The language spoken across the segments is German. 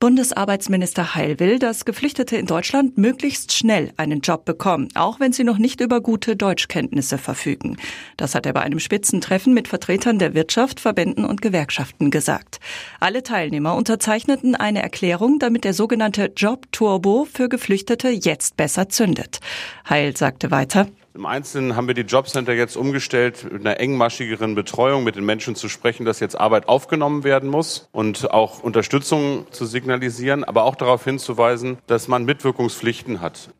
Bundesarbeitsminister Heil will, dass Geflüchtete in Deutschland möglichst schnell einen Job bekommen, auch wenn sie noch nicht über gute Deutschkenntnisse verfügen. Das hat er bei einem Spitzentreffen mit Vertretern der Wirtschaft, Verbänden und Gewerkschaften gesagt. Alle Teilnehmer unterzeichneten eine Erklärung, damit der sogenannte Job Turbo für Geflüchtete jetzt besser zündet. Heil sagte weiter, im Einzelnen haben wir die Jobcenter jetzt umgestellt, mit einer engmaschigeren Betreuung mit den Menschen zu sprechen, dass jetzt Arbeit aufgenommen werden muss und auch Unterstützung zu signalisieren, aber auch darauf hinzuweisen, dass man Mitwirkungspflichten hat.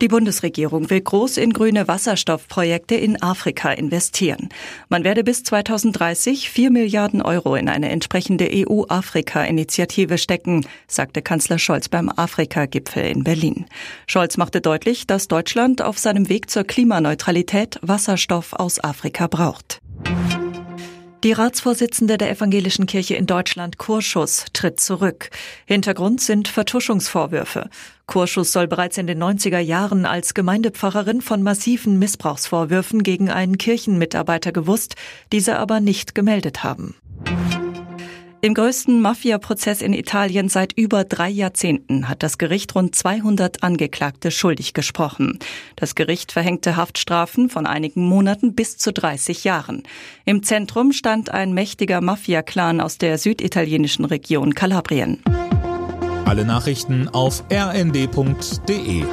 Die Bundesregierung will groß in grüne Wasserstoffprojekte in Afrika investieren. Man werde bis 2030 vier Milliarden Euro in eine entsprechende EU-Afrika-Initiative stecken, sagte Kanzler Scholz beim Afrika-Gipfel in Berlin. Scholz machte deutlich, dass Deutschland auf seinem Weg zur Klimaneutralität Wasserstoff aus Afrika braucht. Die Ratsvorsitzende der Evangelischen Kirche in Deutschland, Kurschus, tritt zurück. Hintergrund sind Vertuschungsvorwürfe. Kurschus soll bereits in den 90er Jahren als Gemeindepfarrerin von massiven Missbrauchsvorwürfen gegen einen Kirchenmitarbeiter gewusst, diese aber nicht gemeldet haben. Im größten Mafia-Prozess in Italien seit über drei Jahrzehnten hat das Gericht rund 200 Angeklagte schuldig gesprochen. Das Gericht verhängte Haftstrafen von einigen Monaten bis zu 30 Jahren. Im Zentrum stand ein mächtiger Mafia-Clan aus der süditalienischen Region Kalabrien. Alle Nachrichten auf rnd.de